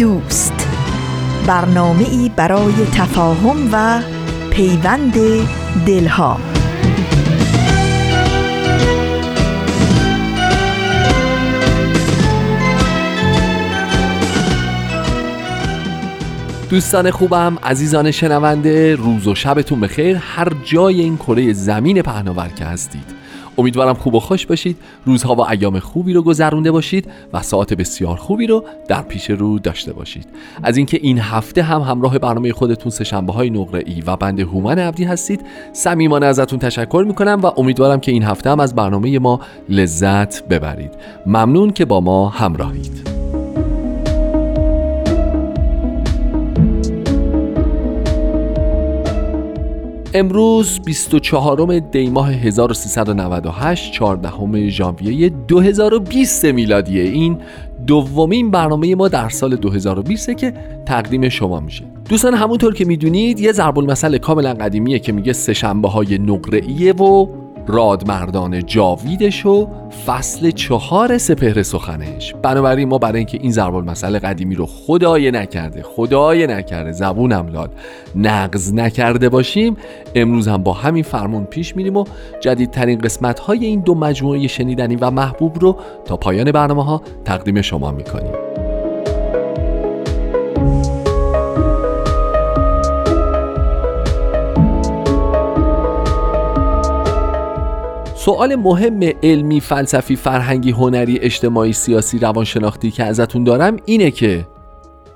دوست. برنامه ای برای تفاهم و پیوند دلها. دوستان خوبم عزیزان شنونده روز و شبتون بخیر. هر جای این کره زمین پهناور که هستید. امیدوارم خوب و خوش باشید. روزها و ایام خوبی رو گذرونده باشید و ساعت بسیار خوبی رو در پیش رو داشته باشید. از اینکه این هفته هم همراه برنامه خودتون سهشنبه های نقره ای و بند هومن عبدی هستید صمیمانه ازتون تشکر می‌کنم و امیدوارم که این هفته هم از برنامه ما لذت ببرید. ممنون که با ما همراهید. امروز 24 دی ماه 1398 14 ژانویه 2020 میلادیه. این دومین برنامه ما در سال 2020 که تقدیم شما میشه. دوستان همونطور که می‌دونید یه ضرب المثل کاملا قدیمیه که میگه سه شنبه های نقره و رادمردان جاویدش و فصل چهار سپهر سخنش. بنابراین ما برای اینکه این ضرب المثل قدیمی رو خدای نکرده خدای نکرده زبونم لال نقض نکرده باشیم امروز هم با همین فرمون پیش میریم و جدیدترین قسمت های این دو مجموعه شنیدنی و محبوب رو تا پایان برنامه ها تقدیم شما می‌کنیم. سوال مهم علمی فلسفی فرهنگی هنری اجتماعی سیاسی روانشناختی که ازتون دارم اینه که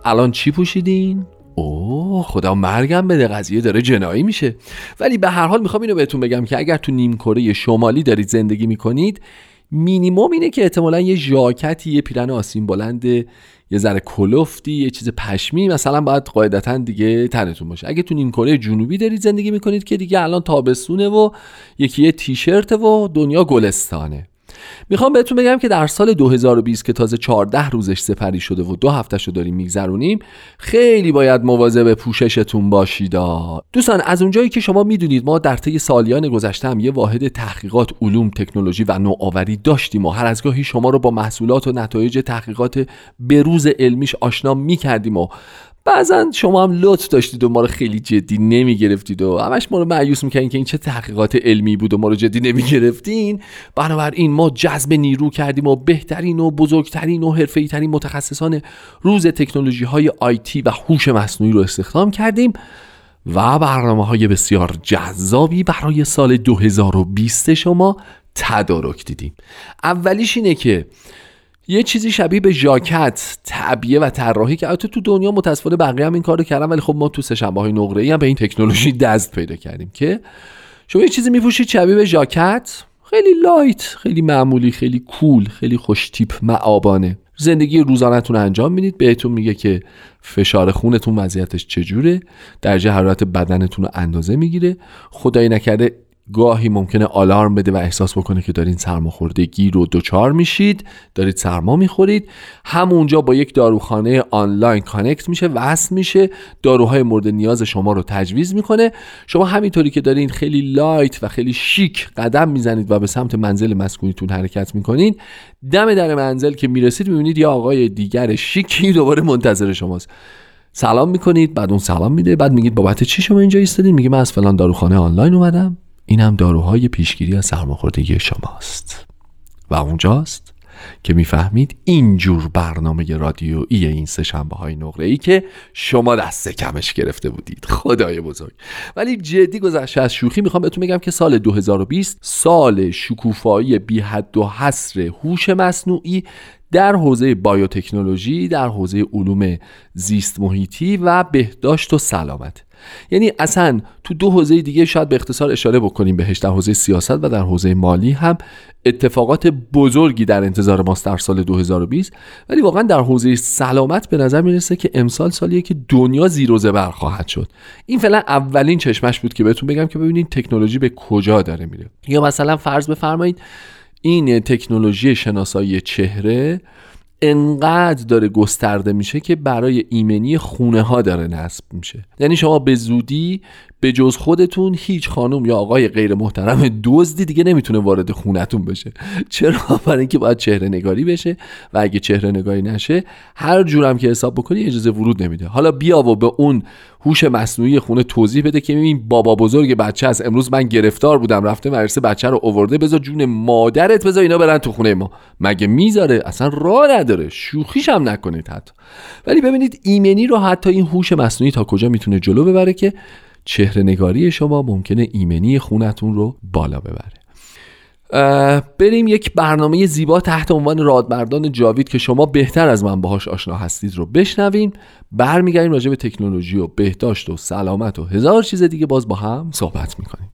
الان چی پوشیدین؟ اوه خدا مرگم بده قضیه داره جنایی میشه ولی به هر حال می‌خوام اینو بهتون بگم که اگر تو نیم کره شمالی دارید زندگی می‌کنید مینیموم اینه که احتمالا یه ژاکتی یه پیرن آسین بلند یه ذره کلفتی یه چیز پشمی مثلا باید قاعدتا دیگه تنتون باشه. اگه تو این کره جنوبی دارید زندگی می‌کنید که دیگه الان تابستونه و یکی یه تیشرت و دنیا گلستانه. می‌خوام بهتون بگم که در سال 2020 که تازه 14 روزش سپری شده و دو هفتهشو داریم میگذرونیم خیلی باید مواظب پوششتون باشید دوستان از اونجایی که شما می‌دونید ما در طی سالیان گذشته هم یه واحد تحقیقات علوم تکنولوژی و نوآوری داشتیم و هر از گاهی شما رو با محصولات و نتایج تحقیقات بروز علمیش آشنا می‌کردیم و بعضا شما هم لطف داشتید و ما رو خیلی جدی نمی گرفتید و همش ما رو معیوس می‌کنین که این چه تحقیقات علمی بود و ما رو جدی نمی گرفتین بنابراین ما جذب نیرو کردیم و بهترین و بزرگترین و حرفه‌ای ترین متخصصان روز تکنولوژی های IT و هوش مصنوعی رو استخدام کردیم و برنامه های بسیار جذابی برای سال 2020 شما تدارک دیدیم. اولیش اینه که یه چیزی شبیه به ژاکت تعبیه و طراحی که البته تو دنیا متاسفانه بقیه هم این کارو کردن ولی خب ما تو سه شنبه های نقره ای هم به این تکنولوژی دست پیدا کردیم که شما یه چیزی میپوشید شبیه به ژاکت خیلی light خیلی معمولی خیلی cool خیلی خوش تیپ مآبانه. زندگی روزانهتون انجام می‌دید بهتون میگه که فشار خونتون وضعیتش چجوره درجه حرارت بدنتون رو اندازه می‌گیره. خدایی نکرده گاهی ممکنه آلارم بده و احساس بکنه که دارین سرماخوردگی رو دچار میشید دارید سرما می‌خورید. همونجا با یک داروخانه آنلاین connect میشه وصل میشه داروهای مورد نیاز شما رو تجویز می‌کنه. شما همینطوری که دارین خیلی light و خیلی شیک قدم می‌زنید و به سمت منزل مسکونیتون حرکت می‌کنید دم در منزل که می‌رسید می‌بینید یا آقای دیگر شیکی دوباره منتظر شماست. سلام می‌کنید بعد اون سلام میده بعد میگید بابت چی شما اینجا ایستادین؟ میگه من از فلان داروخانه آنلاین اومدم. این هم داروهای پیشگیری از سرماخوردگی شماست. و اونجاست که می‌فهمید اینجور برنامه رادیویی این سه شنبه های نقره ای که شما دست کمش گرفته بودید. خدای بزرگ. ولی جدی گذشته از شوخی می‌خوام بهتون بگم که سال 2020 سال شکوفایی بی حد و حصر هوش مصنوعی در حوزه بایوتکنولوژی در حوزه علوم زیست محیطی و بهداشت و سلامت. یعنی اصلا تو دو حوزه دیگه شاید به اختصار اشاره بکنیم بهش در حوزه سیاست و در حوزه مالی هم اتفاقات بزرگی در انتظار ماست در سال 2020 ولی واقعا در حوزه سلامت به نظر می‌رسه که امسال سالیه که دنیا زیر و زبر خواهد شد. این فعلا اولین چشمش بود که بهتون بگم که ببینید تکنولوژی به کجا داره میره. یا مثلا فرض بفرمایید این تکنولوژی شناسایی چهره انقدر داره گسترده میشه که برای ایمنی خونه ها داره نصب میشه. یعنی شما به زودی به جز خودتون هیچ خانم یا آقای غیر محترم دزدی دیگه نمی‌تونه وارد خونتون بشه. چرا؟ برای اینکه باید چهره نگاری بشه و اگه چهره نگاری نشه هر جورم که حساب بکنی اجازه ورود نمیده. حالا بیا و به اون هوش مصنوعی خونه توضیح بده که این بابا بزرگ بچه از امروز من گرفتار بودم رفته مدرسه بچه رو اوورده. بذار جون مادرت بذار اینا برن تو خونه ما. مگه می‌ذاره؟ اصلا راه نداره. شوخیش هم نکنید حتی. ولی ببینید ایمنی رو حتی این هوش مصنوعی تا کجا می‌تونه جلو ببره که چهره نگاری شما ممکنه ایمنی خونتون رو بالا ببره. بریم یک برنامه زیبا تحت عنوان رادمردان جاوید که شما بهتر از من باهاش آشنا هستید رو بشنویم. برمیگردیم راجع به تکنولوژی و بهداشت و سلامت و هزار چیز دیگه باز با هم صحبت می‌کنیم.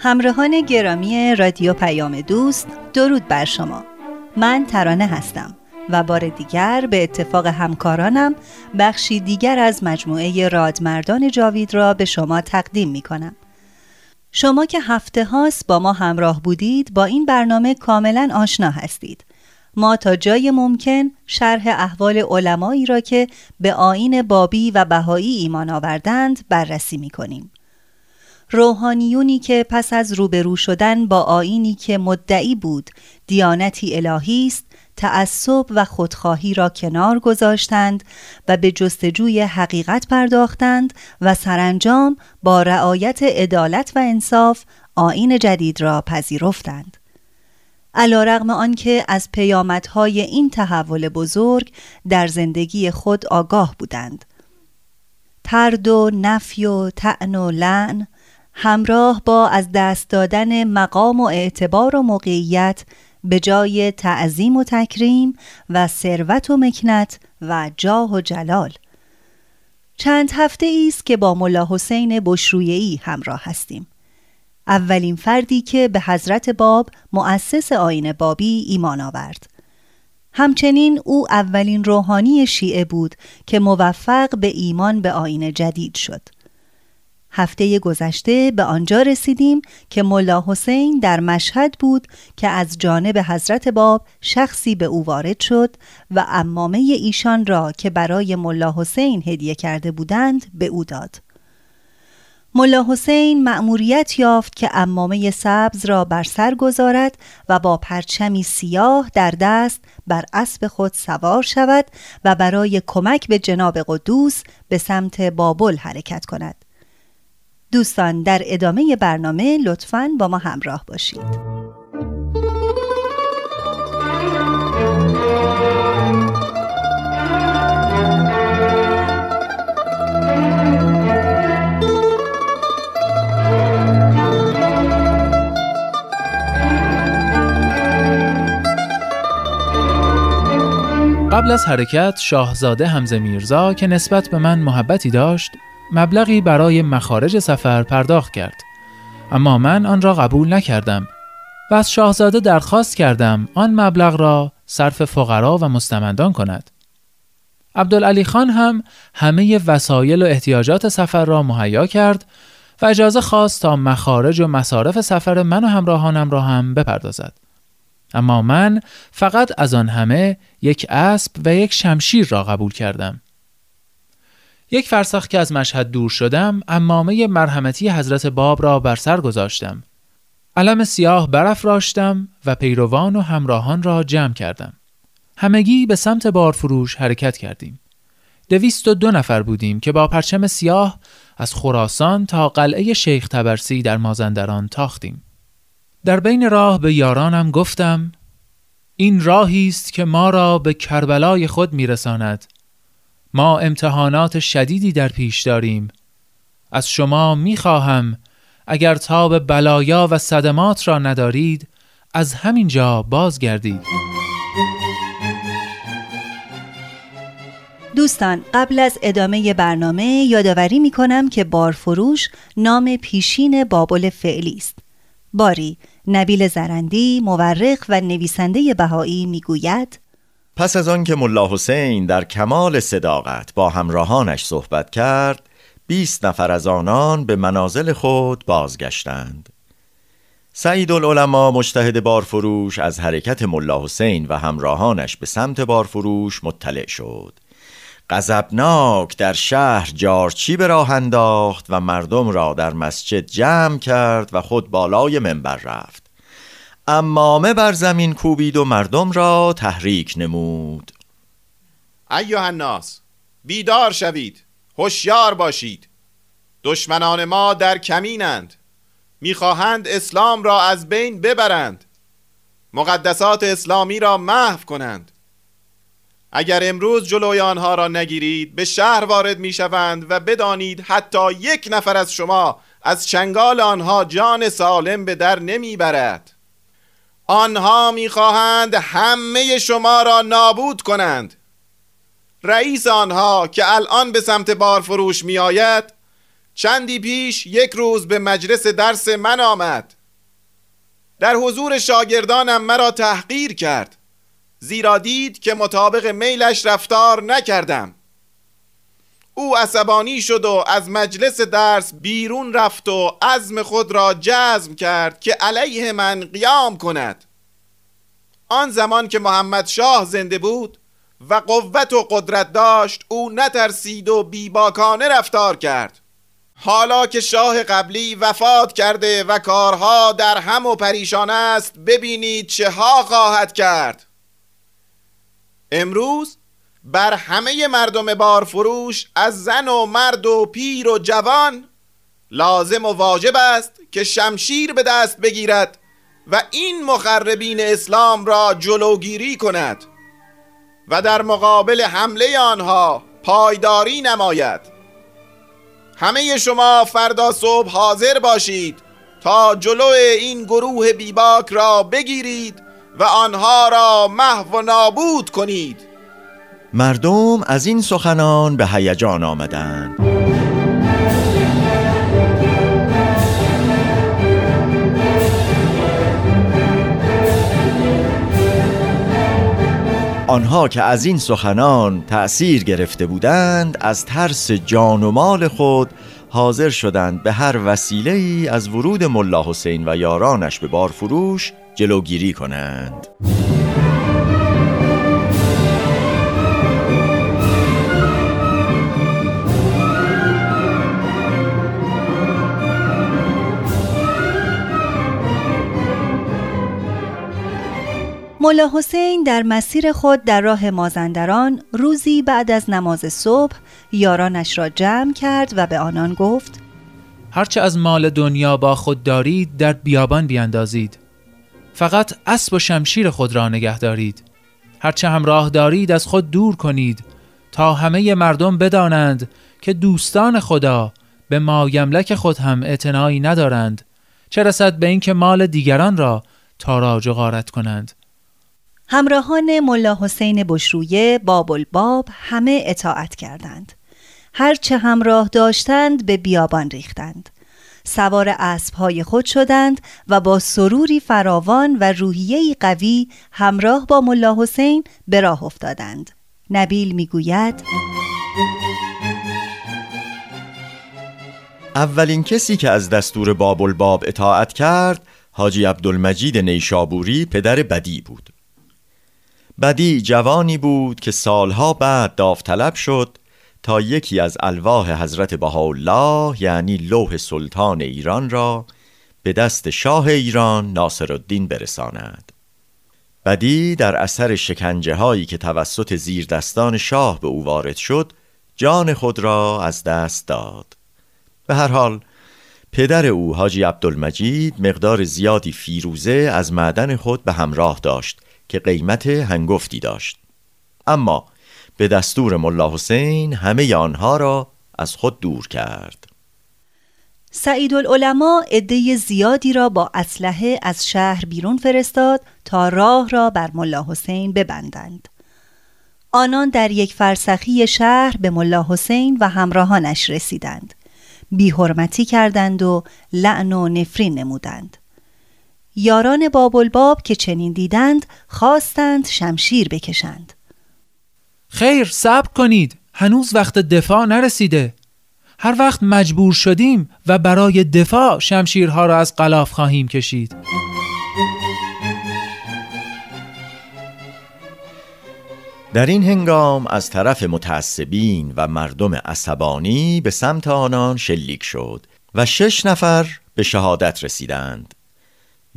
همراهان گرامی رادیو پیام دوست درود بر شما من ترانه هستم و بار دیگر به اتفاق همکارانم بخشی دیگر از مجموعه رادمردان جاوید را به شما تقدیم می کنم. شما که هفته هاست با ما همراه بودید با این برنامه کاملا آشنا هستید. ما تا جای ممکن شرح احوال علمایی را که به آین بابی و بهایی ایمان آوردند بررسی می کنیم. روحانیونی که پس از روبرو شدن با آینی که مدعی بود دیانتی الهی است تعصب و خودخواهی را کنار گذاشتند و به جستجوی حقیقت پرداختند و سرانجام با رعایت عدالت و انصاف آین جدید را پذیرفتند. علا رغم آنکه از پیامدهای این تحول بزرگ در زندگی خود آگاه بودند. ترد و نفی و تعن و لعن همراه با از دست دادن مقام و اعتبار و موقعیت به جای تعظیم و تکریم و ثروت و مکنت و جاه و جلال. چند هفته است که با ملا حسین بشرویهی همراه هستیم. اولین فردی که به حضرت باب مؤسس آین بابی ایمان آورد. همچنین او اولین روحانی شیعه بود که موفق به ایمان به آین جدید شد. هفته گذشته به آنجا رسیدیم که ملا حسین در مشهد بود که از جانب حضرت باب شخصی به او وارد شد و امامه ایشان را که برای ملا حسین هدیه کرده بودند به او داد. ملا حسین مأموریت یافت که امامه سبز را بر سر گذارد و با پرچمی سیاه در دست بر اسب خود سوار شود و برای کمک به جناب قدوس به سمت بابل حرکت کند. دوستان در ادامه برنامه لطفاً با ما همراه باشید. قبل از حرکت شاهزاده حمزه میرزا که نسبت به من محبتی داشت مبلغی برای مخارج سفر پرداخت کرد اما من آن را قبول نکردم و از شاهزاده درخواست کردم آن مبلغ را صرف فقرا و مستمندان کند عبدالعلی خان هم همه وسایل و احتیاجات سفر را مهیا کرد و اجازه خواست تا مخارج و مصارف سفر من و همراهانم را هم بپردازد. اما من فقط از آن همه یک اسب و یک شمشیر را قبول کردم. یک فرسخ که از مشهد دور شدم امامه مرحمتی حضرت باب را بر سر گذاشتم. علم سیاه برافراشتم و پیروان و همراهان را جمع کردم. همگی به سمت بارفروش حرکت کردیم. دویست و دو نفر بودیم که با پرچم سیاه از خراسان تا قلعه شیخ تبرسی در مازندران تاختیم. در بین راه به یارانم گفتم این راهی است که ما را به کربلای خود میرساند. ما امتحانات شدیدی در پیش داریم. از شما می‌خواهم اگر تاب بلایا و صدمات را ندارید از همین جا بازگردید. دوستان قبل از ادامه برنامه یادآوری می کنم که بارفروش نام پیشین بابل فعلی است. باری نبیل زرندی مورخ و نویسنده بهایی می‌گوید پس از آن که ملا حسین در کمال صداقت با همراهانش صحبت کرد بیست نفر از آنان به منازل خود بازگشتند. سعید العلماء مجتهد بارفروش از حرکت ملا حسین و همراهانش به سمت بارفروش مطلع شد. غضبناک در شهر جارچی به راه انداخت و مردم را در مسجد جمع کرد و خود بالای منبر رفت. امامه بر زمین کوبید و مردم را تحریک نمود. ایها الناس بیدار شوید هوشیار باشید. دشمنان ما در کمینند. می‌خواهند اسلام را از بین ببرند. مقدسات اسلامی را محو کنند. اگر امروز جلوی آنها را نگیرید به شهر وارد می شوند و بدانید حتی یک نفر از شما از چنگال آنها جان سالم به در نمی برد آنها می‌خواهند همه شما را نابود کنند. رئیس آنها که الان به سمت بارفروش می آید چندی پیش یک روز به مجلس درس من آمد. در حضور شاگردانم مرا تحقیر کرد زیرا دید که مطابق میلش رفتار نکردم. او عصبانی شد و از مجلس درس بیرون رفت و عزم خود را جزم کرد که علیه من قیام کند. آن زمان که محمد شاه زنده بود و قوت و قدرت داشت او نترسید و بیباکانه رفتار کرد. حالا که شاه قبلی وفات کرده و کارها در هم و پریشان است ببینید چه ها خواهد کرد. امروز بر همه مردم بارفروش از زن و مرد و پیر و جوان لازم و واجب است که شمشیر به دست بگیرد و این مخربین اسلام را جلوگیری کند و در مقابل حمله آنها پایداری نماید. همه شما فردا صبح حاضر باشید تا جلو این گروه بیباک را بگیرید و آنها را محو و نابود کنید. مردم از این سخنان به هیجان آمدند. آنها که از این سخنان تأثیر گرفته بودند از ترس جان و مال خود حاضر شدند به هر وسیله ای از ورود ملا حسین و یارانش به بارفروش جلوگیری کنند. ملا حسین در مسیر خود در راه مازندران روزی بعد از نماز صبح یارانش را جمع کرد و به آنان گفت هرچه از مال دنیا با خود دارید در بیابان بیاندازید فقط اسب و شمشیر خود را نگه دارید. هرچه همراه دارید از خود دور کنید تا همه مردم بدانند که دوستان خدا به ما یملک خود هم اعتنایی ندارند چه رسد به اینکه مال دیگران را تاراج و غارت کنند. همراهان ملا حسین بشرویه باب باب همه اطاعت کردند. هرچه همراه داشتند به بیابان ریختند. سوار اسبهای خود شدند و با سروری فراوان و روحیه‌ای قوی همراه با ملا حسین به راه افتادند. نبیل می‌گوید اولین کسی که از دستور باب الباب اطاعت کرد حاجی عبدالمجید نیشابوری پدر بدی بود. بدی جوانی بود که سالها بعد داوطلب شد تا یکی از الواح حضرت بهاءالله یعنی لوح سلطان ایران را به دست شاه ایران ناصر الدین برساند. بدی در اثر شکنجه هایی که توسط زیردستان شاه به او وارد شد جان خود را از دست داد. به هر حال پدر او حاجی عبدالمجید مقدار زیادی فیروزه از معدن خود به همراه داشت. که قیمت هنگفتی داشت. اما به دستور ملا حسین همه آنها را از خود دور کرد. سعید العلماء عده زیادی را با اسلحه از شهر بیرون فرستاد تا راه را بر ملا حسین ببندند. آنان در یک فرسخی شهر به ملا حسین و همراهانش رسیدند. بیحرمتی کردند و لعن و نفرین نمودند. یاران باب که چنین دیدند خواستند شمشیر بکشند. خیر صبر کنید. هنوز وقت دفاع نرسیده. هر وقت مجبور شدیم و برای دفاع شمشیرها را از قلاف خواهیم کشید. در این هنگام از طرف متعصبین و مردم عصبانی به سمت آنان شلیک شد و شش نفر به شهادت رسیدند.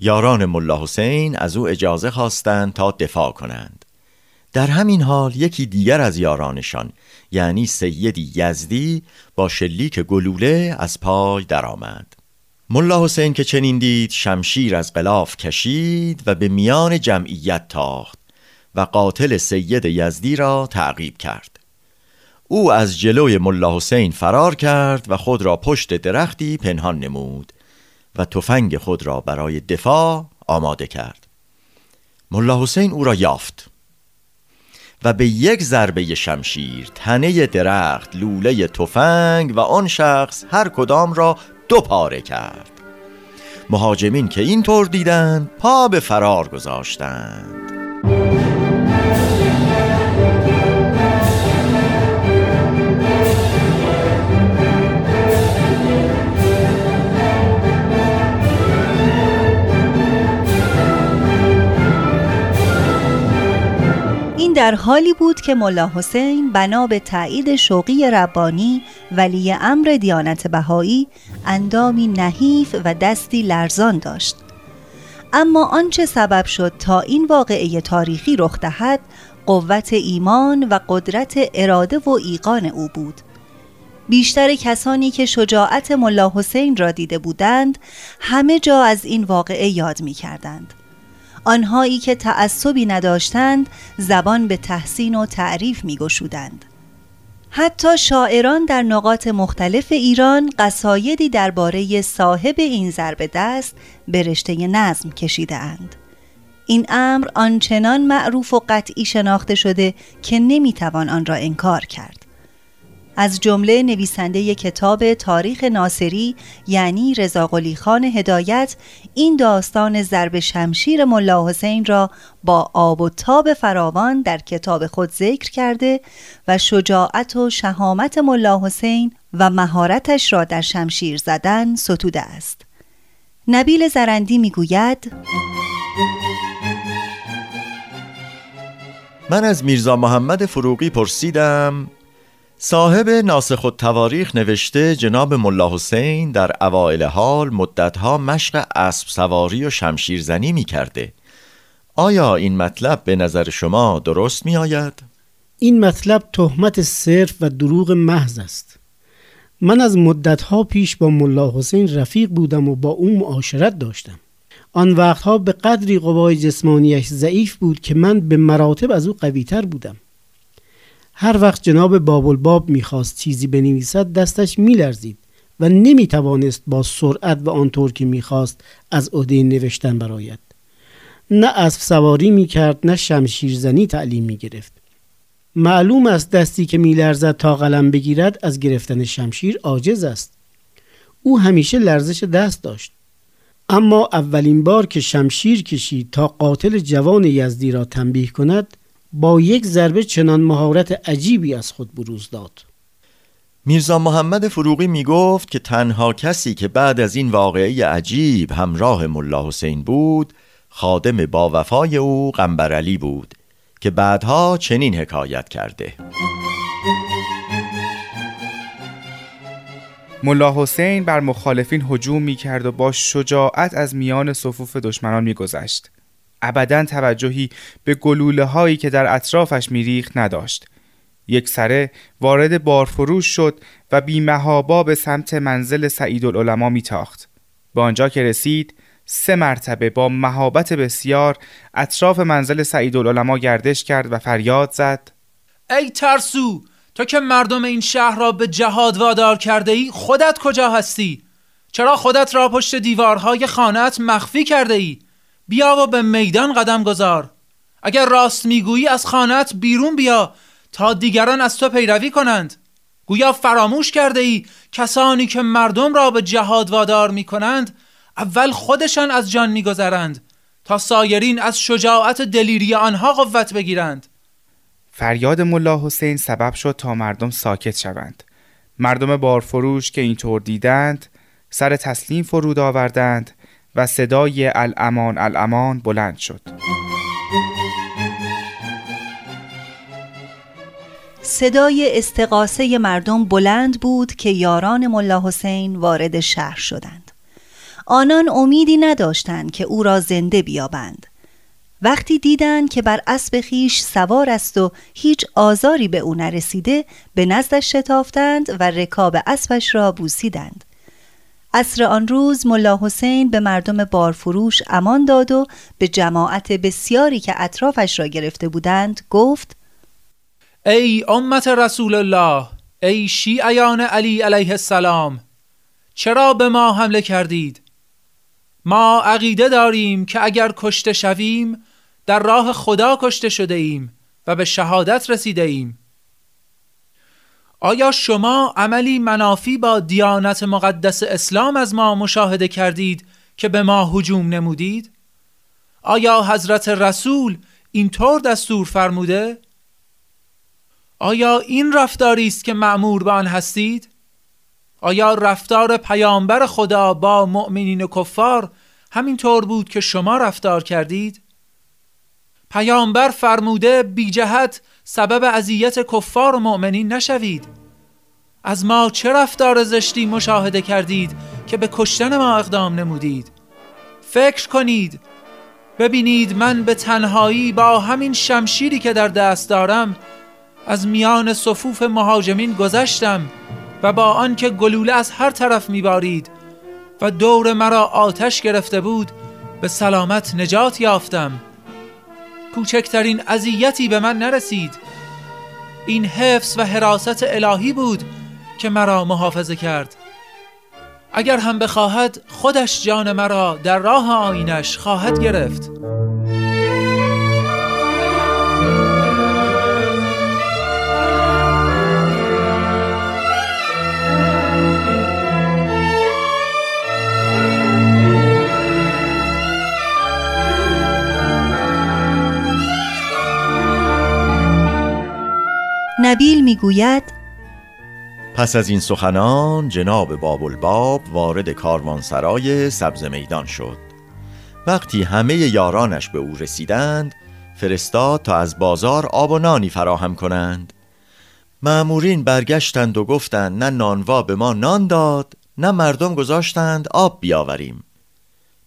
یاران ملا حسین از او اجازه خواستند تا دفاع کنند. در همین حال یکی دیگر از یارانشان یعنی سیدی یزدی با شلیک گلوله از پای درآمد. ملا حسین که چنین دید شمشیر از قلاف کشید و به میان جمعیت تاخت و قاتل سید یزدی را تعقیب کرد. او از جلوی ملا حسین فرار کرد و خود را پشت درختی پنهان نمود. و تفنگ خود را برای دفاع آماده کرد. ملا حسین او را یافت و به یک ضربه شمشیر تنه درخت لوله تفنگ و آن شخص هر کدام را دو پاره کرد. مهاجمین که اینطور دیدند پا به فرار گذاشتند. در حالی بود که ملا حسین بنا به تایید شوقی ربانی ولی امر دیانت بهایی اندامی نحیف و دستی لرزان داشت اما آنچه سبب شد تا این واقعه تاریخی رخ دهد قوت ایمان و قدرت اراده و ایقان او بود بیشتر کسانی که شجاعت ملا حسین را دیده بودند همه جا از این واقعه یاد می کردند. آنهایی که تعصبی نداشتند زبان به تحسین و تعریف می گشودند. حتی شاعران در نقاط مختلف ایران قصایدی درباره صاحب این ضرب دست به رشته نظم کشیده اند. این امر آنچنان معروف و قطعی شناخته شده که نمی‌توان آن را انکار کرد. از جمله نویسنده کتاب تاریخ ناصری یعنی رضا خان هدایت این داستان ضرب شمشیر ملا حسین را با آب و تاب فراوان در کتاب خود ذکر کرده و شجاعت و شهامت ملا حسین و مهارتش را در شمشیر زدن ستوده است. نبیل زرندی می‌گوید من از میرزا محمد فروغی پرسیدم صاحب ناسخ التواریخ نوشته جناب ملا حسین در اوائل حال مدتها مشق اسب سواری و شمشیرزنی می کرده آیا این مطلب به نظر شما درست می آید؟ این مطلب تهمت صرف و دروغ محض است. من از مدتها پیش با ملا حسین رفیق بودم و با او معاشرت داشتم. آن وقتها به قدری قوای جسمانیش ضعیف بود که من به مراتب از او قویتر بودم. هر وقت جناب باب الباب می‌خواست چیزی بنویسد دستش میلرزید و نمی‌توانست با سرعت و آنطور که می‌خواست از عهده نوشتن برایت نه اسب سواری می کرد نه شمشیرزنی تعلیم می گرفت معلوم است دستی که میلرزد تا قلم بگیرد از گرفتن شمشیر عاجز است. او همیشه لرزش دست داشت. اما اولین بار که شمشیر کشید تا قاتل جوان یزدی را تنبیه کند با یک ضربه چنان مهارت عجیبی از خود بروز داد میرزا محمد فروغی می گفت که تنها کسی که بعد از این واقعه عجیب همراه ملا حسین بود خادم با وفای او قنبر علی بود که بعدها چنین حکایت کرده ملا حسین بر مخالفین هجوم می کرد و با شجاعت از میان صفوف دشمنان می گذشت. ابدا توجهی به گلوله هایی که در اطرافش میریخت نداشت. یک سره وارد بارفروش شد و بیمهابا به سمت منزل سعید العلماء میتاخت. به آنجا که رسید سه مرتبه با مهابت بسیار اطراف منزل سعید العلماء گردش کرد و فریاد زد ای ترسو تو که مردم این شهر را به جهاد وادار کرده ای خودت کجا هستی؟ چرا خودت را پشت دیوارهای خانت مخفی کرده ای؟ بیا و به میدان قدم گذار. اگر راست می‌گویی از خانت بیرون بیا تا دیگران از تو پیروی کنند. گویا فراموش کرده ای کسانی که مردم را به جهاد وادار می کنند اول خودشان از جان میگذرند تا سایرین از شجاعت دلیری آنها قوت بگیرند. فریاد ملا حسین سبب شد تا مردم ساکت شوند. مردم بارفروش که اینطور دیدند سر تسلیم فرود آوردند و صدای الامان الامان بلند شد. صدای استقاسه مردم بلند بود که یاران ملا حسین وارد شهر شدند. آنان امیدی نداشتند که او را زنده بیابند. وقتی دیدند که بر اسب خیش سوار است و هیچ آزاری به او نرسیده به نزدش شتافتند و رکاب اسبش را بوسیدند. عصر آن روز ملا حسین به مردم بارفروش امان داد و به جماعت بسیاری که اطرافش را گرفته بودند گفت ای امت رسول الله ای شیعیان علی علیه السلام چرا به ما حمله کردید؟ ما عقیده داریم که اگر کشته شویم در راه خدا کشته شده ایم و به شهادت رسیده ایم. آیا شما عملی منافی با دیانت مقدس اسلام از ما مشاهده کردید که به ما هجوم نمودید؟ آیا حضرت رسول اینطور دستور فرموده؟ آیا این رفتاری است که معمور به آن هستید؟ آیا رفتار پیامبر خدا با مؤمنین و کفار همینطور بود که شما رفتار کردید؟ پیامبر فرموده بی جهت سبب اذیت کفار و مؤمنین نشوید. از ما چه رفتار زشتی مشاهده کردید که به کشتن ما اقدام نمودید؟ فکر کنید. ببینید من به تنهایی با همین شمشیری که در دست دارم از میان صفوف مهاجمین گذشتم و با آنکه گلوله از هر طرف میبارید و دور مرا آتش گرفته بود به سلامت نجات یافتم. کوچکترین اذیتی به من نرسید. این حفظ و حراست الهی بود که مرا محافظه کرد. اگر هم بخواهد خودش جان مرا در راه آینش خواهد گرفت. نبیل می‌گوید پس از این سخنان جناب باب الباب وارد کاروانسرای سبز میدان شد. وقتی همه یارانش به او رسیدند فرستاد تا از بازار آب و نانی فراهم کنند. معمورین برگشتند و گفتند نه نانوا به ما نان داد نه مردم گذاشتند آب بیاوریم.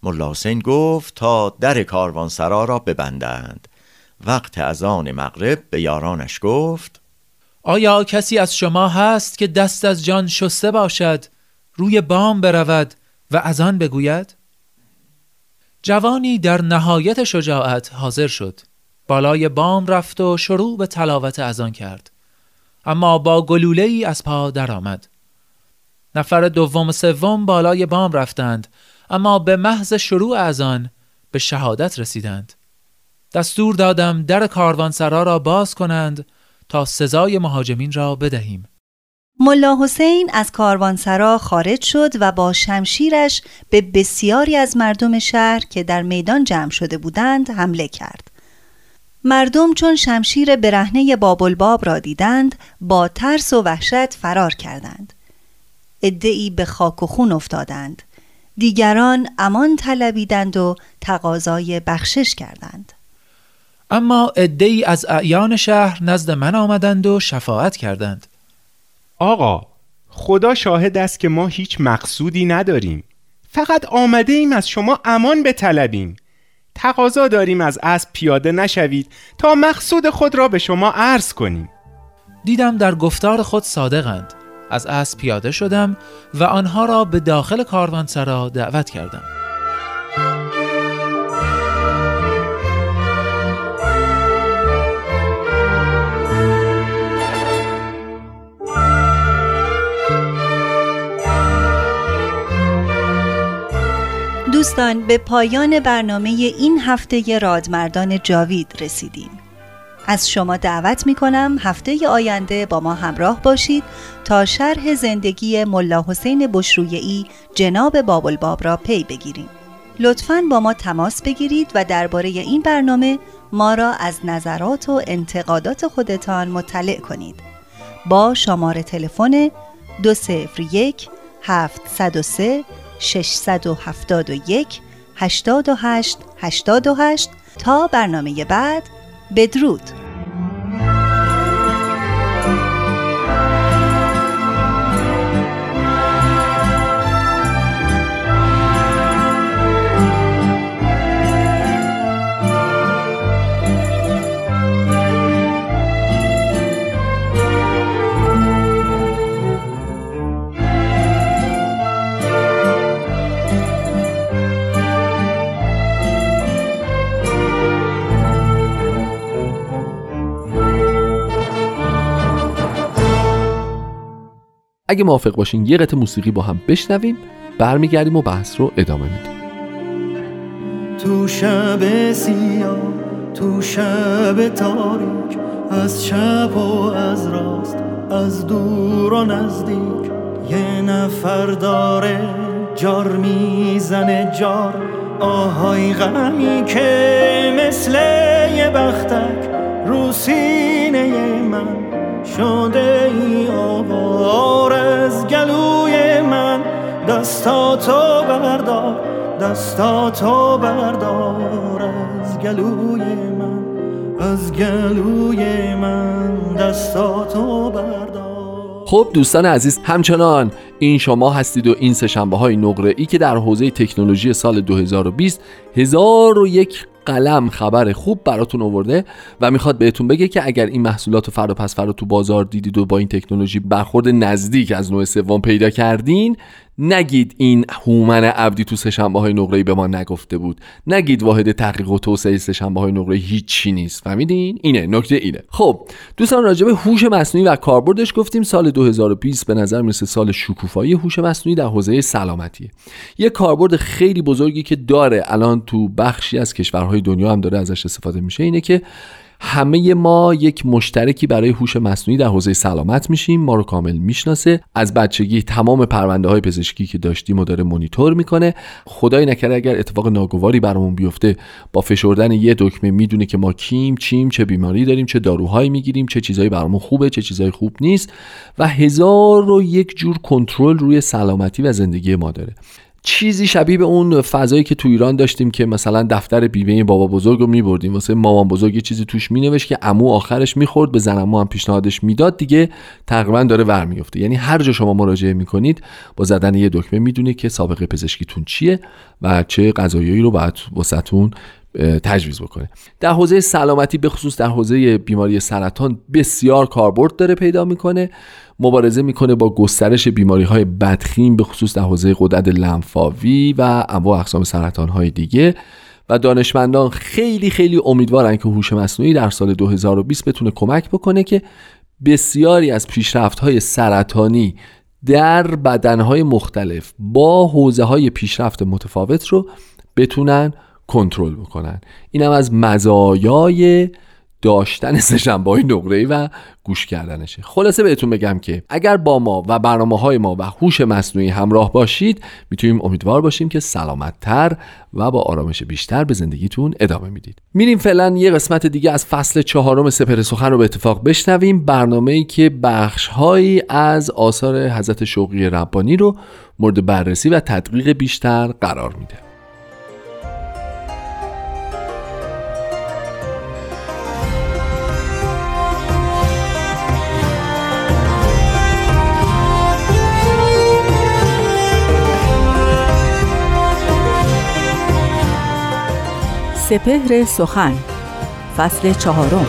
ملا حسین گفت تا در کاروانسرا را ببندند. وقت از آن مغرب به یارانش گفت آیا کسی از شما هست که دست از جان شسته باشد روی بام برود و از آن بگوید؟ جوانی در نهایت شجاعت حاضر شد بالای بام رفت و شروع به تلاوت از آن کرد اما با گلوله ای از پا درآمد. نفر دوم و سوم بالای بام رفتند اما به محض شروع از آن به شهادت رسیدند دستور دادم در کاروانسرا را باز کنند تا سزای مهاجمین را بدهیم ملا حسین از کاروانسرا خارج شد و با شمشیرش به بسیاری از مردم شهر که در میدان جمع شده بودند حمله کرد. مردم چون شمشیر برهنه بابلباب را دیدند با ترس و وحشت فرار کردند. ادعی به خاک و خون افتادند. دیگران امان طلبیدند و تقاضای بخشش کردند. اما ادعی از اعیان شهر نزد من آمدند و شفاعت کردند. آقا خدا شاهد است که ما هیچ مقصودی نداریم. فقط آمده ایم از شما امان بطلبیم. تقاضا داریم از اسب پیاده نشوید تا مقصود خود را به شما عرض کنیم. دیدم در گفتار خود صادقند. از اسب پیاده شدم و آنها را به داخل کاروانسرا دعوت کردم. دوستان به پایان برنامه این هفته رادمردان جاوید رسیدیم. از شما دعوت می کنم هفته آینده با ما همراه باشید تا شرح زندگی ملا حسین بشرویی جناب باب را پی بگیریم. لطفا با ما تماس بگیرید و درباره این برنامه ما را از نظرات و انتقادات خودتان مطلع کنید. با شماره تلفن 201 703 671 88 88 تا برنامه بعد بدرود. اگه موافق باشین یه قطع موسیقی با هم بشنویم برمیگردیم و بحث رو ادامه میدیم. تو شب سیاه تو شب تاریک از شب و از راست از دور و نزدیک. یه نفر داره جار می‌زنه جار آهای غمی که مثل یه بختک رو سینه من. شده ای آوار از گلوی من. دستاتو بردار دستاتو بردار از گلوی من. از گلوی من دستاتو بردار. خب دوستان عزیز همچنان این شما هستید و این سشنبه های نقره ای که در حوزه تکنولوژی سال 2020 هزار و یک قلم خبر خوب براتون آورده و می‌خواد بهتون بگه که اگر این محصولات فردا پس فردا تو بازار دیدید و با این تکنولوژی برخورد نزدیک از نوع سوم پیدا کردین نگید این هومن عبدی تو سهشنبه های نقره به ما نگفته بود. نگید واحد تحقیق و توسعه سهشنبه های نقره هیچی نیست. فهمیدین؟ اینه نکته اینه. خب دوستان راجع به هوش مصنوعی و کاربردش گفتیم سال 2020 به نظر می‌رسه سال شکوفایی هوش مصنوعی در حوزه سلامتیه. یه کاربرد خیلی بزرگی که داره الان تو بخشی از کشورهای دنیا هم داره ازش استفاده میشه اینه که همه ما یک مشترکی برای هوش مصنوعی در حوزه سلامت میشیم. ما رو کامل می‌شناسه. از بچگی تمام پرونده های پزشکی که داشتیم و داره مونیتور می‌کنه. خدای نکرده اگر اتفاق ناگواری برامون بیفته با فشردن یه دکمه می‌دونه که ما کیم چیم چه بیماری داریم چه داروهایی می‌گیریم چه چیزایی برامون خوبه چه چیزایی خوب نیست. و هزار و یک جور کنترل روی سلامتی و زندگی ما داره. چیزی شبیه به اون فضایی که تو ایران داشتیم که مثلا دفتر بیمه بابا بزرگ رو میبردیم. واسه مامان بزرگ یه چیزی توش مینوشت که عمو آخرش می‌خورد به زنمو هم پیشنهادش می‌داد. دیگه تقریبا داره ور میفته یعنی هر جا شما مراجعه می‌کنید با زدن یه دکمه می‌دونه که سابقه پزشکیتون چیه و چه غذایایی رو باید واسهتون تجویز بکنه. در حوزه سلامتی به خصوص در حوزه بیماری سرطان بسیار کاربرد داره پیدا می‌کنه. مبارزه می‌کنه با گسترش بیماری های بدخیم به خصوص در حوزه قدرت لنفاوی و انواع اقسام سرطان های دیگه. و دانشمندان خیلی خیلی امیدوارن که هوش مصنوعی در سال 2020 بتونه کمک بکنه که بسیاری از پیشرفت های سرطانی در بدنهای مختلف با حوزه های پیشرفت متفاوت رو بتونن کنترل بکنن. اینم از مزایای داشتن سهشنبه های نقره و گوش کردنشه. خلاصه بهتون بگم که اگر با ما و برنامه های ما و هوش مصنوعی همراه باشید می‌تونیم امیدوار باشیم که سلامتتر و با آرامش بیشتر به زندگیتون ادامه می‌دید. میریم فعلا یه قسمت دیگه از فصل چهارم سپر سخن رو به اتفاق بشنویم. برنامه ای که بخش هایی از آثار حضرت شوقی ربانی رو مورد بررسی و تدقیق بیشتر قرار میده. سپهر سخن فصل چهارم.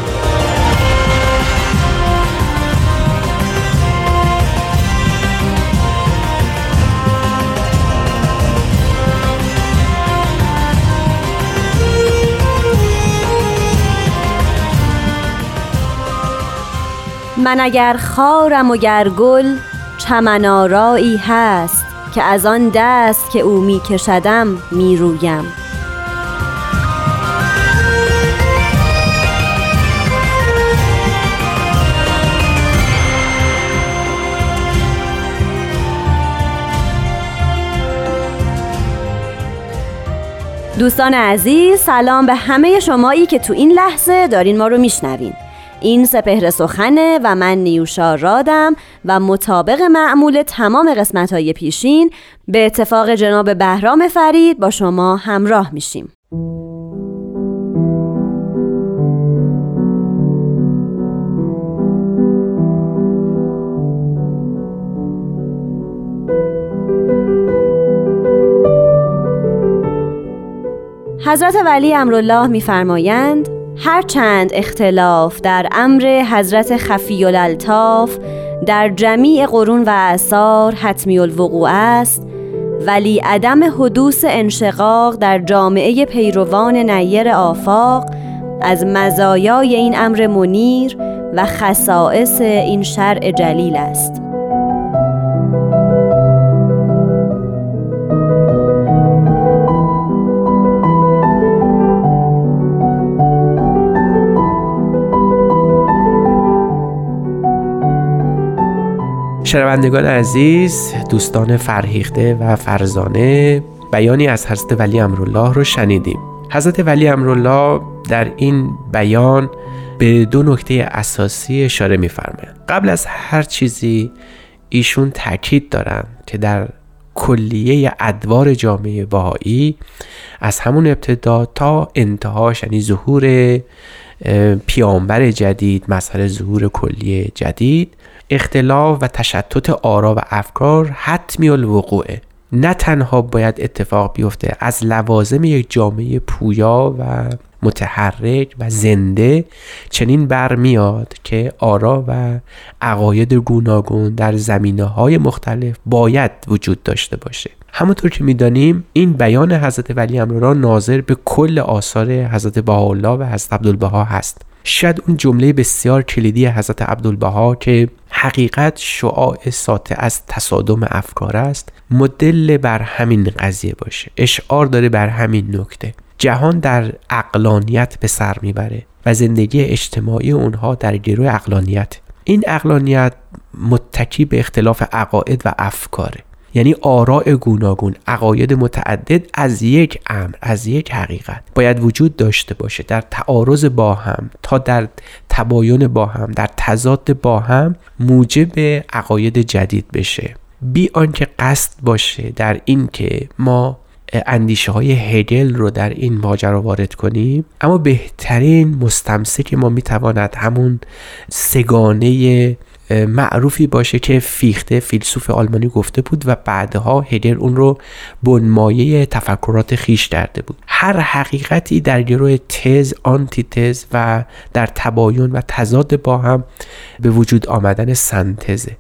من اگر خارم و گر گل هست که از آن دست که او می کشدم می رویم دوستان عزیز سلام به همه شمایی که تو این لحظه دارین ما رو میشنوین. این سپهر سخنه و من نیوشا رادم و مطابق معمول تمام قسمت های پیشین به اتفاق جناب بهرام فرید با شما همراه میشیم. حضرت ولی امرالله میفرمایند هرچند اختلاف در امر حضرت خفی الالطاف در جمیع قرون و اثار حتمی الوقوع است ولی عدم حدوث انشقاق در جامعه پیروان نیر آفاق از مزایای این امر منیر و خصائص این شرع جلیل است. شنوندگان عزیز دوستان فرهیخته و فرزانه بیانی از حضرت ولی امرالله رو شنیدیم. حضرت ولی امرالله در این بیان به دو نکته اساسی اشاره میفرمایند قبل از هر چیزی ایشون تاکید دارند که در کلیه ادوار جامعه باهایی از همون ابتدا تا انتهاش یعنی ظهور پیامبر جدید مسئله ظهور کلی جدید اختلاف و تشتت آرا و افکار حتمی الوقوعه نه تنها باید اتفاق بیفته از لوازم یک جامعه پویا و متحرک و زنده چنین برمیاد که آرا و عقاید گوناگون در زمینه های مختلف باید وجود داشته باشه. همونطور که می‌دانیم این بیان حضرت ولی امرالله ناظر به کل آثار حضرت بهاءالله و حضرت عبدالبها هست. شاید اون جمله بسیار کلیدی حضرت عبدالبها که حقیقت شعاع ساته از تصادم افکار است مدل بر همین قضیه باشه. اشعار داره بر همین نکته. جهان در اقلانیت به سر می‌بره و زندگی اجتماعی اونها در گروه اقلانیت این اقلانیت متکی به اختلاف عقاید و افکاره. یعنی آراء گوناگون عقاید متعدد از یک امر از یک حقیقت باید وجود داشته باشه در تعارض با هم تا در تباین با هم در تضاد با هم موجب عقاید جدید بشه. بی آنکه قصد باشه در این که ما اندیشه های هگل رو در این ماجرا وارد کنیم. اما بهترین مستمسک ما می‌تواند همون سگانه معروفی باشه که فیخته فیلسوف آلمانی گفته بود و بعدها هگل اون رو بنمایه تفکرات خیش کرده بود. هر حقیقتی در گروه تز آنتی تز و در تباین و تضاد با هم به وجود آمدن سنتزه.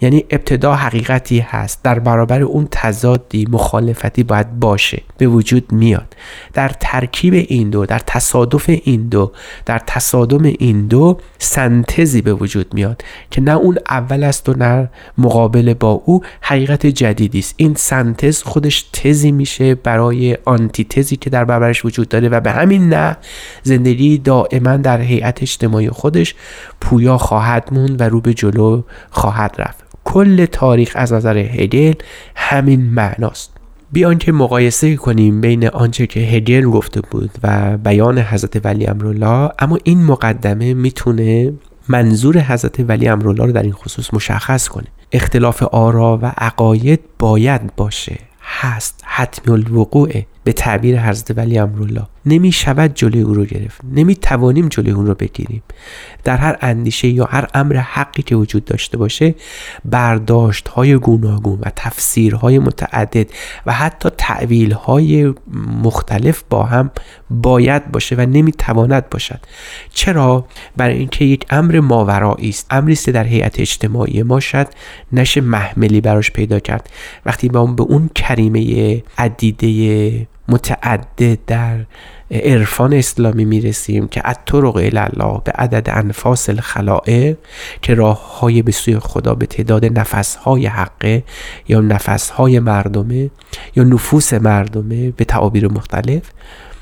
یعنی ابتدا حقیقتی هست. در برابر اون تضادی مخالفتی باید باشه به وجود میاد. در ترکیب این دو در تصادف این دو در تصادم این دو سنتزی به وجود میاد که نه اون اول است و نه مقابل با او حقیقت جدیدی است. این سنتز خودش تزی میشه برای آنتیتزی که در برابرش وجود داره و به همین نه زندگی دائما در هیئت اجتماعی خودش پویا خواهد موند و رو به جلو خواهد رفت. کل تاریخ از نظر هگل همین معناست. بیان که مقایسه کنیم بین آنچه که هگل گفته بود و بیان حضرت ولی امرالله اما این مقدمه می‌تونه منظور حضرت ولی امرالله رو در این خصوص مشخص کنه. اختلاف آرا و عقاید باید باشه. هست. حتمی الوقوعه به تعبیر حضرت ولی امرالله. نمی شود جلوی او رو گرفت. نمی توانیم جلوی اون رو بگیریم. در هر اندیشه یا هر امر حقی که وجود داشته باشه برداشت های گوناگون و تفسیرهای متعدد و حتی تعویل های مختلف با هم باید باشه و نمی تواند باشد. چرا؟ برای اینکه یک امر ماورایی است. امری است در هیئت اجتماعی ما شاید نشه محملی براش پیدا کرد. وقتی با به اون کریمه عدیده متعدد در عرفان اسلامی می‌رسیم که طرق الله به عدد انفاس الخلائق که راه های به سوی خدا به تعداد نفس های حقه یا نفس های مردمه یا نفوس مردمه به تعابیر مختلف.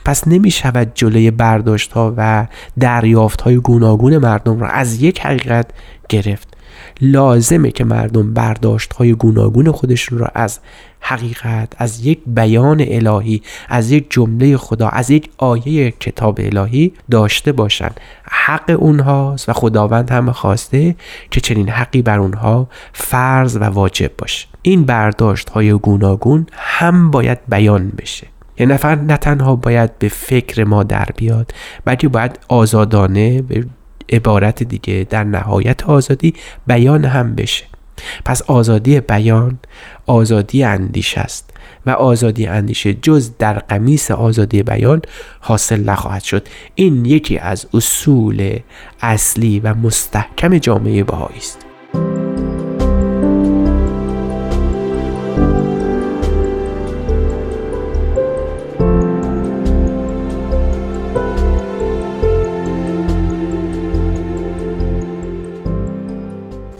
پس نمی شود جلوی برداشت ها و دریافت های گوناگون مردم را از یک حقیقت گرفت. لازمه که مردم برداشت های گوناگون خودشون را از حقیقت از یک بیان الهی از یک جمله خدا از یک آیه کتاب الهی داشته باشند حق اونهاست و خداوند هم خواسته که چنین حقی بر اونها فرض و واجب باشه. این برداشت های گوناگون هم باید بیان بشه. یه نفر نه تنها باید به فکر ما در بیاد بلکه باید آزادانه به عبارت دیگه در نهایت آزادی بیان هم بشه. پس آزادی بیان آزادی اندیشه است و آزادی اندیشه جز در قمیس آزادی بیان حاصل نخواهد شد. این یکی از اصول اصلی و مستحکم جامعه بهایی است.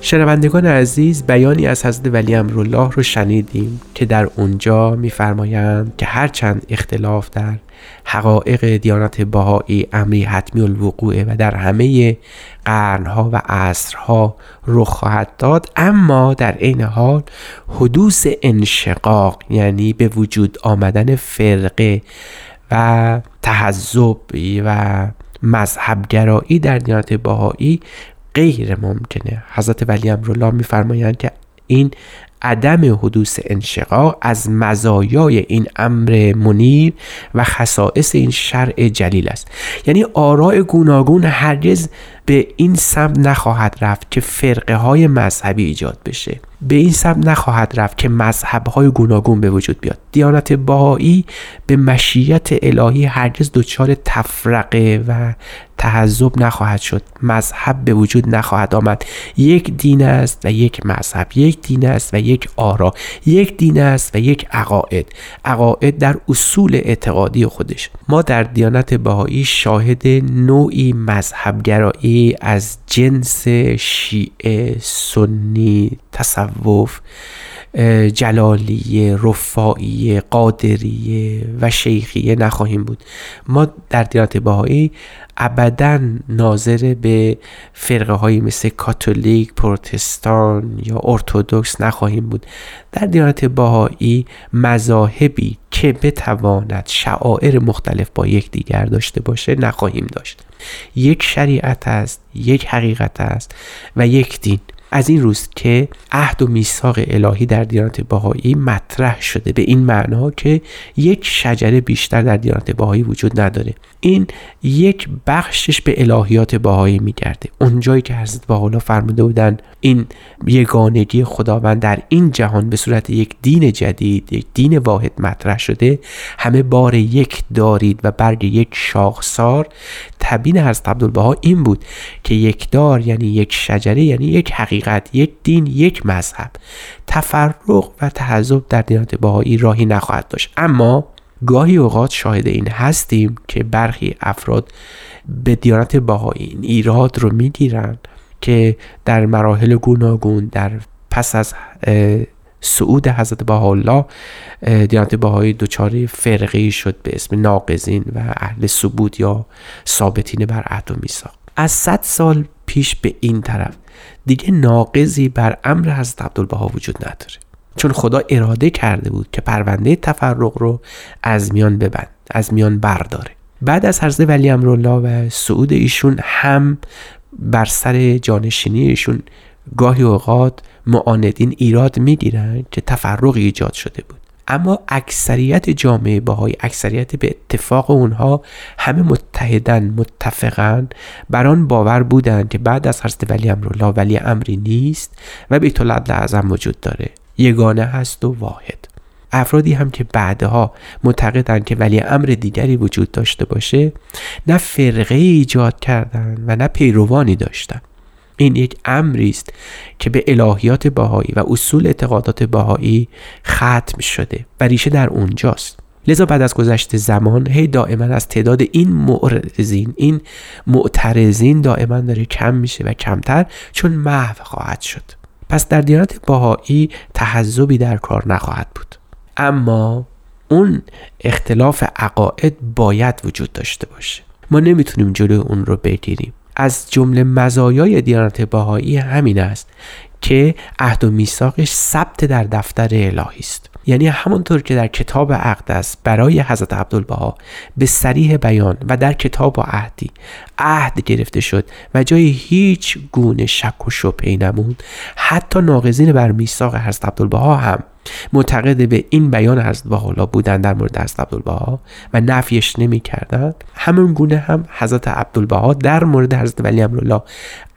شنوندگان عزیز بیانی از حضرت ولی امرالله رو شنیدیم که در اونجا میفرمایند که هرچند اختلاف در حقایق دیانت بهایی امری حتمی الوقوعه و در همه قرنها و عصرها رخ خواهد داد اما در عین حال حدوث انشقاق یعنی به وجود آمدن فرقه و تحذب و مذهبگرایی در دیانت باهایی غیر ممکنه. حضرت ولی امرالله میفرمایند که این عدم حدوث انشقاق از مزایای این امر منیر و خصائص این شرع جلیل است. یعنی آراء گوناگون هرگز به این سمت نخواهد رفت که فرقه های مذهبی ایجاد بشه. به این سمت نخواهد رفت که مذهب های گوناگون به وجود بیاد. دیانت باهایی به مشیت الهی هرگز دچار تفرقه و تحذب نخواهد شد. مذهب به وجود نخواهد آمد. یک دین است و یک مذهب. یک دین است و یک آرا. یک دین است و یک عقاید. عقاید در اصول اعتقادی خودش. ما در دیانت بهایی شاهد نوعی مذهبگرایی از جنس شیعه سنی تصوف جلالیه رفاعیه قادریه و شیخیه نخواهیم بود. ما در دیانت بهایی ابدا ناظر به فرقه های مثل کاتولیک پروتستان یا ارتودکس نخواهیم بود. در دیانت باهایی مذاهبی که بتواند شعائر مختلف با یکدیگر داشته باشه نخواهیم داشت. یک شریعت است یک حقیقت است و یک دین. از این روز که عهد و میثاق الهی در دیانت باهایی مطرح شده به این معنا که یک شجره بیشتر در دیانت باهایی وجود نداره. این یک بخشش به الهیات باهایی میگرده. اونجایی که حضرت باحالا فرموده بودن این یگانگی خداوند در این جهان به صورت یک دین جدید یک دین واحد مطرح شده همه بار یک دارید و برگ یک شاخسار. تبین حضرت عبدالبها این بود که یک دار یعنی یک شجره یعنی یک حقیقت یک دین یک مذهب. تفرق و تحذب در دیانت باهایی راهی نخواهد داشت. اما گاهی اوقات شاهد این هستیم که برخی افراد به دیانت باهایی این ایراد رو می‌گیرن که در مراحل گوناگون در پس از سعود حضرت بهاءالله دیانت بهایی دچار فرقی شد به اسم ناقزین و اهل ثبوت یا ثابتین بر عهد و میثاق. از صد سال پیش به این طرف دیگه ناقضی بر امر حضرت عبدالبها وجود نداره. چون خدا اراده کرده بود که پرونده تفرق رو از میان ببند از میان برداره. بعد از حضرت ولی امرالله و سعود ایشون هم بر سر جانشینی ایشون گاهی اوقات معاندین ایراد می‌گیرند که تفرقی ایجاد شده بود. اما اکثریت جامعه باهای اکثریت به اتفاق اونها همه متحدن متفقن بر آن باور بودند که بعد از حضرت ولی امرالله ولی امری نیست و بیت العدل اعظم وجود داره. یگانه هست و واحد. افرادی هم که بعدها معتقدند که ولی امر دیگری وجود داشته باشه نه فرقه ایجاد کردن و نه پیروانی داشتن. این یک امری است که به الهیات باهایی و اصول اعتقادات باهایی ختم شده و ریشه در اونجاست. لذا بعد از گذشت زمان هی دائما از تعداد این معرضین این معترضین دائما داره کم میشه و کمتر چون محو خواهد شد. پس در دیانت باهایی تحذبی در کار نخواهد بود. اما اون اختلاف عقاید باید وجود داشته باشه. ما نمی‌تونیم جلو اون رو بگیریم. از جمله مزایای دیانت باهایی همین است که عهد و میثاقش ثبت در دفتر الهی است. یعنی همانطور که در کتاب اقدس برای حضرت عبدالبها به سریح بیان و در کتاب و عهدی عهد گرفته شد و جای هیچ گونه شک و شبهی نموند حتی ناقضین بر میثاق حضرت عبدالبها هم معتقد به این بیان حضرت حالا بودن در مورد حضرت عبدالبها و نفیش نمی‌کردند. همون گونه هم حضرت عبدالبها در مورد حضرت ولی امرالله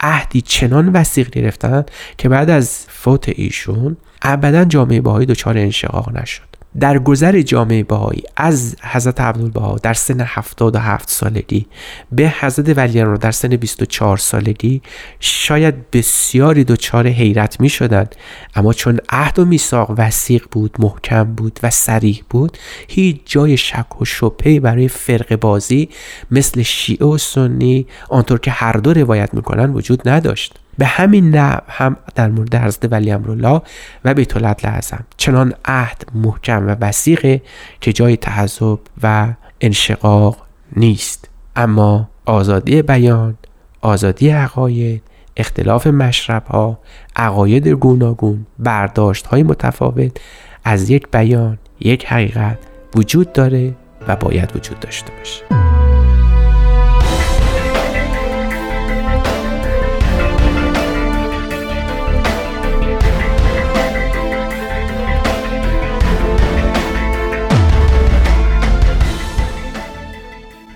عهدی چنان وسیق گرفتند که بعد از فوت ایشون ابدا جامعه باهایی دچار انشقاق نشد. در گذر جامعه بهایی از حضرت عبدالبها در سن 77 سالگی به حضرت ولیان در سن 24 سالگی شاید بسیاری دچار حیرت می شدن اما چون عهد و میثاق وسیق بود محکم بود و سریح بود هیچ جای شک و شبهی برای فرق بازی مثل شیعه و سنی آنطور که هر دو روایت می‌کنن وجود نداشت. به همین نحو هم در مورد حضرت ولی امرالله و بیت اعظم چنان عهد محکم و وسیقه که جای تحذب و انشقاق نیست. اما آزادی بیان آزادی عقاید اختلاف مشرب ها عقاید گوناگون برداشت های متفاوت از یک بیان یک حقیقت وجود داره و باید وجود داشته باشه.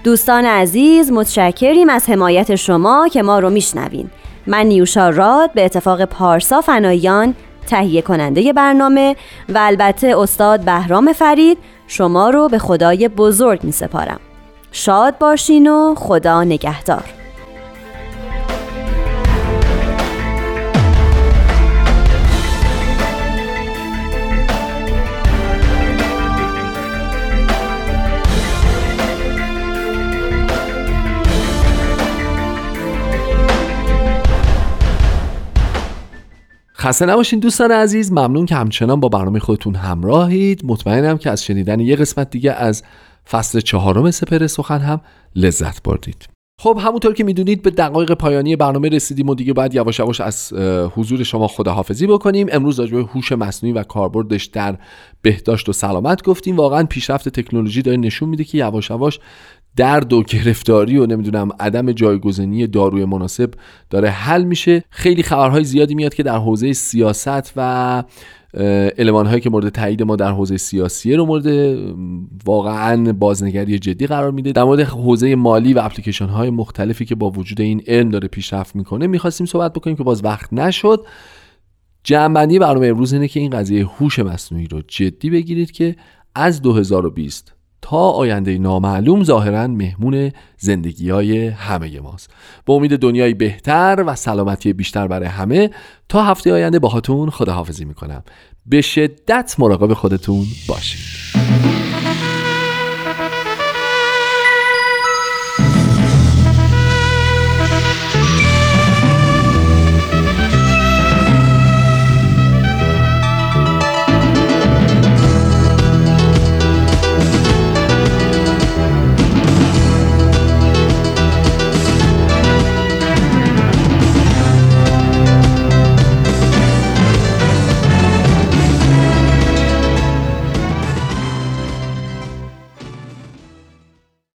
دوستان عزیز متشکریم از حمایت شما که ما رو میشنوین. من نیوشا راد به اتفاق پارسا فنایان تهیه کننده برنامه و البته استاد بهرام فرید شما رو به خدای بزرگ می سپارم شاد باشین و خدا نگهدار. خسته نباشین دوستان عزیز ممنون که همچنان با برنامه خودتون همراهید. مطمئنم که از شنیدن یه قسمت دیگه از فصل چهارم سپر سخن هم لذت بردید. خب همونطور که می‌دونید به دقایق پایانی برنامه رسیدیم و دیگه باید یواش یواش از حضور شما خداحافظی بکنیم. امروز راجع به هوش مصنوعی و کاربردش در بهداشت و سلامت گفتیم. واقعا پیشرفت تکنولوژی داره نشون میده که یواش یواش درد و گرفتاری و نمی‌دونم عدم جایگزینی داروی مناسب داره. حل میشه. خیلی خبرهای زیادی میاد که در حوزه سیاست و علمان هایی که مورد تایید ما در حوزه سیاسی رو مورد واقعا بازنگری جدی قرار میده. در مورد حوزه مالی و اپلیکیشن های مختلفی که با وجود این علم داره پیشرفت می‌کنه می‌خواستیم صحبت بکنیم که باز وقت نشد. جمعبندی برنامه امروز اینه که این قضیه هوش مصنوعی رو جدی بگیرید که از 2020 تا آینده نامعلوم ظاهرا مهمون زندگی های همه ماست. به امید دنیایی بهتر و سلامتی بیشتر برای همه تا هفته آینده باهاتون خداحافظی می‌کنم. به شدت مراقب خودتون باشید.